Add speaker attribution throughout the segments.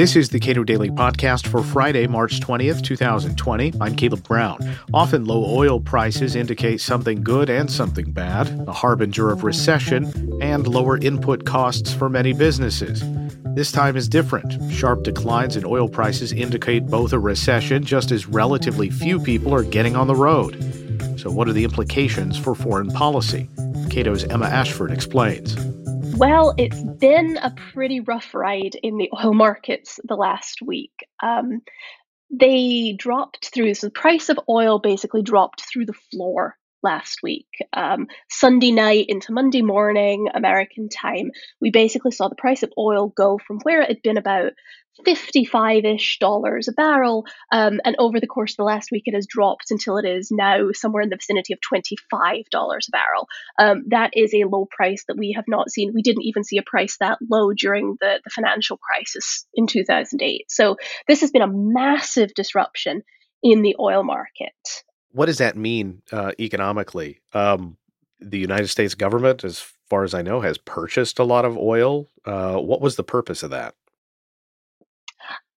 Speaker 1: This is the Cato Daily Podcast for Friday, March 20th, 2020. I'm Caleb Brown. Often low oil prices indicate something good and something bad, a harbinger of recession, and lower input costs for many businesses. This time is different. Sharp declines in oil prices indicate both a recession, just as relatively few people are getting on the road. So, what are the implications for foreign policy? Cato's Emma Ashford explains.
Speaker 2: Well, it's been a pretty rough ride in the oil markets the last week. Um, they dropped through, so the price of oil basically dropped through the floor last week. Um, Sunday night into Monday morning, American time, we basically saw the price of oil go from where it had been about 55 ish dollars a barrel. Um, and over the course of the last week, it has dropped until it is now somewhere in the vicinity of $25 a barrel. Um, that is a low price that we have not seen. We didn't even see a price that low during the, the financial crisis in 2008. So this has been a massive disruption in the oil market.
Speaker 1: What does that mean uh, economically? Um, the United States government, as far as I know, has purchased a lot of oil. Uh, what was the purpose of that?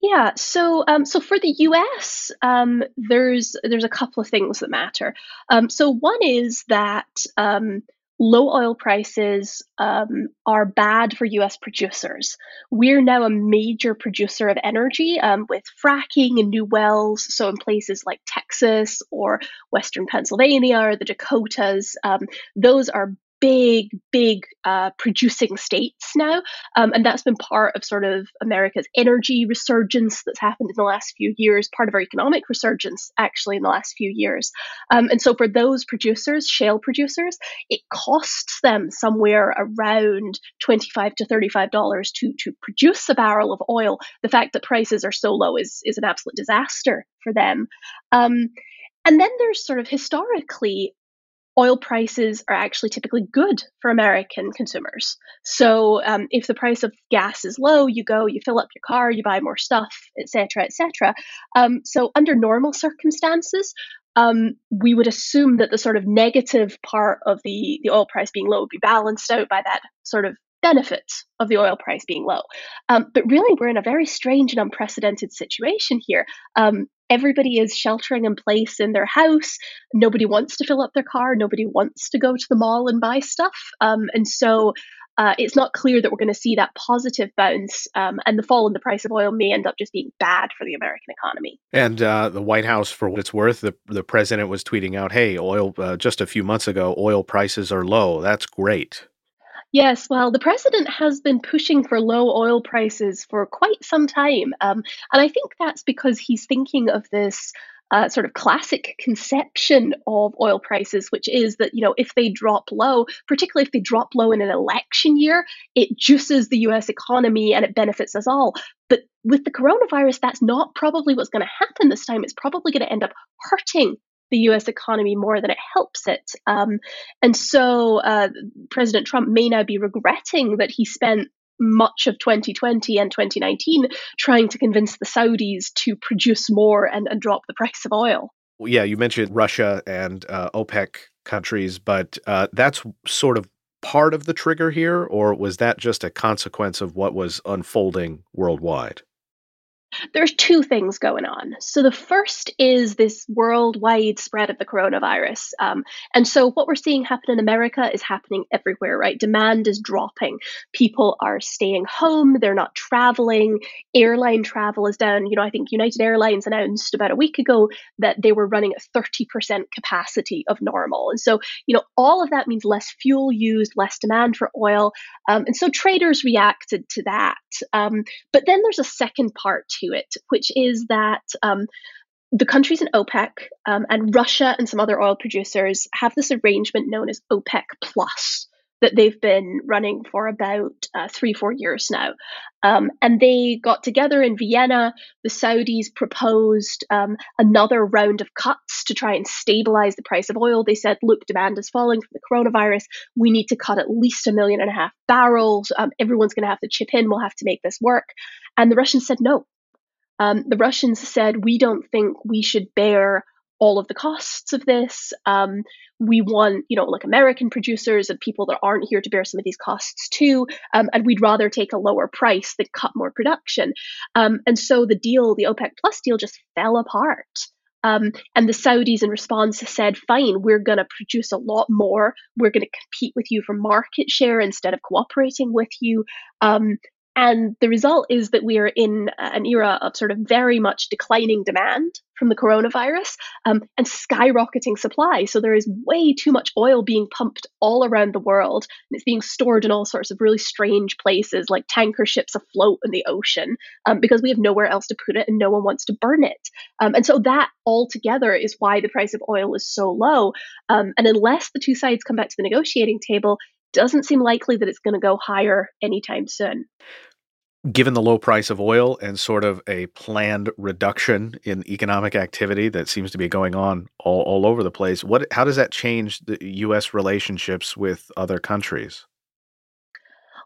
Speaker 2: Yeah, so um, so for the U.S., um, there's there's a couple of things that matter. Um, so one is that um, low oil prices um, are bad for U.S. producers. We're now a major producer of energy um, with fracking and new wells. So in places like Texas or Western Pennsylvania or the Dakotas, those are big, big uh, producing states now. Um, and that's been part of sort of America's energy resurgence that's happened in the last few years, part of our economic resurgence actually in the last few years. Um, and so for those producers, shale producers, it costs them somewhere around 25 to $35 to, to produce a barrel of oil. The fact that prices are so low is, is an absolute disaster for them. Um, and then there's sort of historically oil prices are actually typically good for American consumers. So um, if the price of gas is low, you go, you fill up your car, you buy more stuff, etc., etc. Um, so under normal circumstances, um, we would assume that the sort of negative part of the the oil price being low would be balanced out by that sort of benefits of the oil price being low. Um, but really, we're in a very strange and unprecedented situation here. Um, everybody is sheltering in place in their house. Nobody wants to fill up their car. Nobody wants to go to the mall and buy stuff. Um, and so uh, it's not clear that we're going to see that positive bounce, um, and the fall in the price of oil may end up just being bad for the American economy.
Speaker 1: And uh, the White House, for what it's worth, the the president was tweeting out, "Hey, oil! Uh, just a few months ago, oil prices are low. That's great."
Speaker 2: Yes, well, the president has been pushing for low oil prices for quite some time. Um, and I think that's because he's thinking of this uh, sort of classic conception of oil prices, which is that, you know, if they drop low, particularly if they drop low in an election year, it juices the US economy and it benefits us all. But with the coronavirus, that's not probably what's going to happen this time. It's probably going to end up hurting the US economy more than it helps it. Um, and so uh, President Trump may now be regretting that he spent much of 2020 and 2019 trying to convince the Saudis to produce more and, and drop the price of oil.
Speaker 1: Yeah, you mentioned Russia and uh, OPEC countries, but uh, that's sort of part of the trigger here, or was that just a consequence of what was unfolding worldwide?
Speaker 2: There's two things going on. So the first is this worldwide spread of the coronavirus. Um, and so what we're seeing happen in America is happening everywhere, right? Demand is dropping. People are staying home. They're not traveling. Airline travel is down. You know, I think United Airlines announced about a week ago that they were running at 30% capacity of normal. And so, you know, all of that means less fuel used, less demand for oil. Um, and so traders reacted to that. Um, but then there's a second part to it, which is that um, the countries in OPEC um, and Russia and some other oil producers have this arrangement known as OPEC Plus that they've been running for about uh, three, four years now. Um, and they got together in Vienna. The Saudis proposed um, another round of cuts to try and stabilize the price of oil. They said, look, demand is falling from the coronavirus. We need to cut at least a million and a half barrels. Um, everyone's going to have to chip in. We'll have to make this work. And the Russians said, no, um, the Russians said, we don't think we should bear all of the costs of this. Um, we want, you know, like American producers and people that aren't here to bear some of these costs too. Um, and we'd rather take a lower price than cut more production. Um, and so the deal, the OPEC Plus deal, just fell apart. Um, and the Saudis, in response, said, fine, we're going to produce a lot more. We're going to compete with you for market share instead of cooperating with you. And the result is that we are in an era of sort of very much declining demand from the coronavirus um, and skyrocketing supply. So there is way too much oil being pumped all around the world. And it's being stored in all sorts of really strange places, like tanker ships afloat in the ocean, um, because we have nowhere else to put it and no one wants to burn it. Um, and so that altogether is why the price of oil is so low. Um, and unless the two sides come back to the negotiating table, doesn't seem likely that it's going to go higher anytime soon.
Speaker 1: Given the low price of oil and sort of a planned reduction in economic activity that seems to be going on all, all over the place, what how does that change the U.S. relationships with other countries?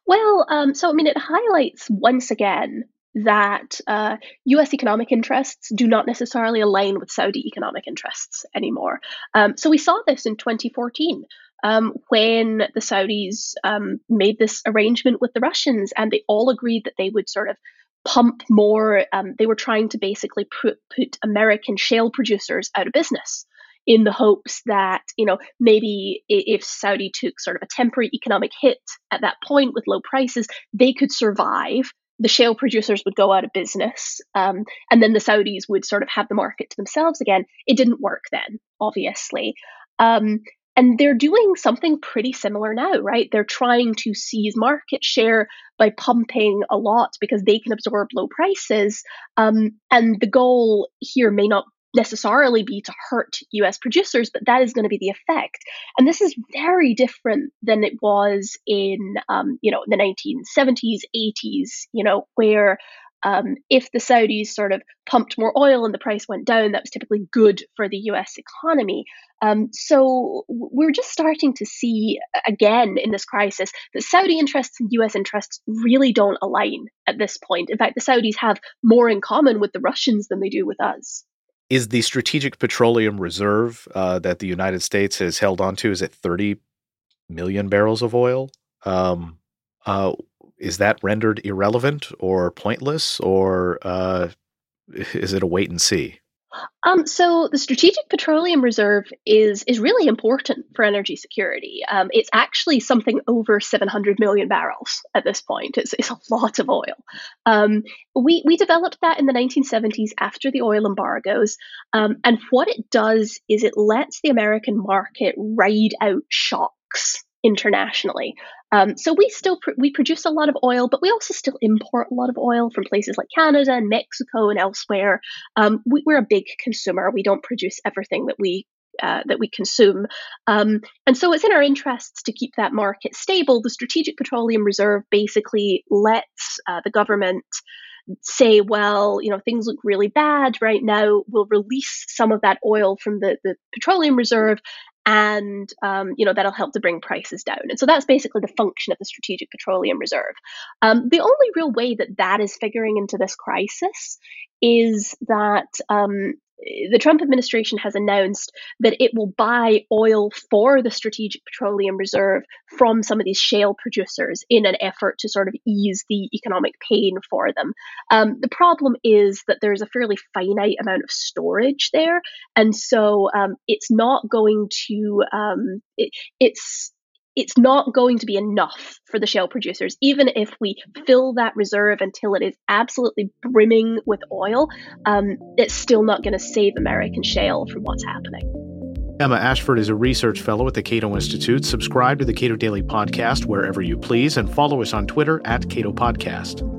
Speaker 2: Well, um, so I mean, it highlights once again that uh, US economic interests do not necessarily align with Saudi economic interests anymore. Um, so we saw this in 2014 um, when the Saudis um, made this arrangement with the Russians, and they all agreed that they would sort of pump more. Um, they were trying to basically put, put American shale producers out of business in the hopes that you know maybe if Saudi took sort of a temporary economic hit at that point with low prices, they could survive. The shale producers would go out of business, um, and then the Saudis would sort of have the market to themselves again. It didn't work then, obviously. Um, and they're doing something pretty similar now, right? They're trying to seize market share by pumping a lot because they can absorb low prices. Um, and the goal here may not necessarily be to hurt US producers, but that is going to be the effect. And this is very different than it was in, um, you know, the 1970s, 80s, you know, where um, if the Saudis sort of pumped more oil and the price went down, that was typically good for the US economy. Um, so we're just starting to see again in this crisis that Saudi interests and US interests really don't align at this point. In fact, the Saudis have more in common with the Russians than they do with us.
Speaker 1: Is the strategic petroleum reserve uh, that the United States has held onto is it 30 million barrels of oil? Um, uh, is that rendered irrelevant or pointless, or uh, is it a wait and see?
Speaker 2: Um, so the Strategic Petroleum Reserve is is really important for energy security. Um, it's actually something over 700 million barrels at this point. It's, it's a lot of oil. Um, we we developed that in the 1970s after the oil embargoes, um, and what it does is it lets the American market ride out shocks internationally. Um, so we still pr- we produce a lot of oil, but we also still import a lot of oil from places like Canada and Mexico and elsewhere. Um, we, are a big consumer. We don't produce everything that we uh, that we consume, um, and so it's in our interests to keep that market stable. The Strategic Petroleum Reserve basically lets uh, the government say, well, you know, things look really bad right now. We'll release some of that oil from the, the petroleum reserve and um, you know that'll help to bring prices down. And so that's basically the function of the Strategic Petroleum Reserve. Um, the only real way that that is figuring into this crisis is that um, the Trump administration has announced that it will buy oil for the Strategic Petroleum Reserve from some of these shale producers in an effort to sort of ease the economic pain for them. Um, the problem is that there's a fairly finite amount of storage there, and so um, it's not going to. Um, it, it's it's not going to be enough for the shale producers. Even if we fill that reserve until it is absolutely brimming with oil, um, it's still not going to save American shale from what's happening.
Speaker 1: Emma Ashford is a research fellow at the Cato Institute. Subscribe to the Cato Daily Podcast wherever you please and follow us on Twitter at Cato Podcast.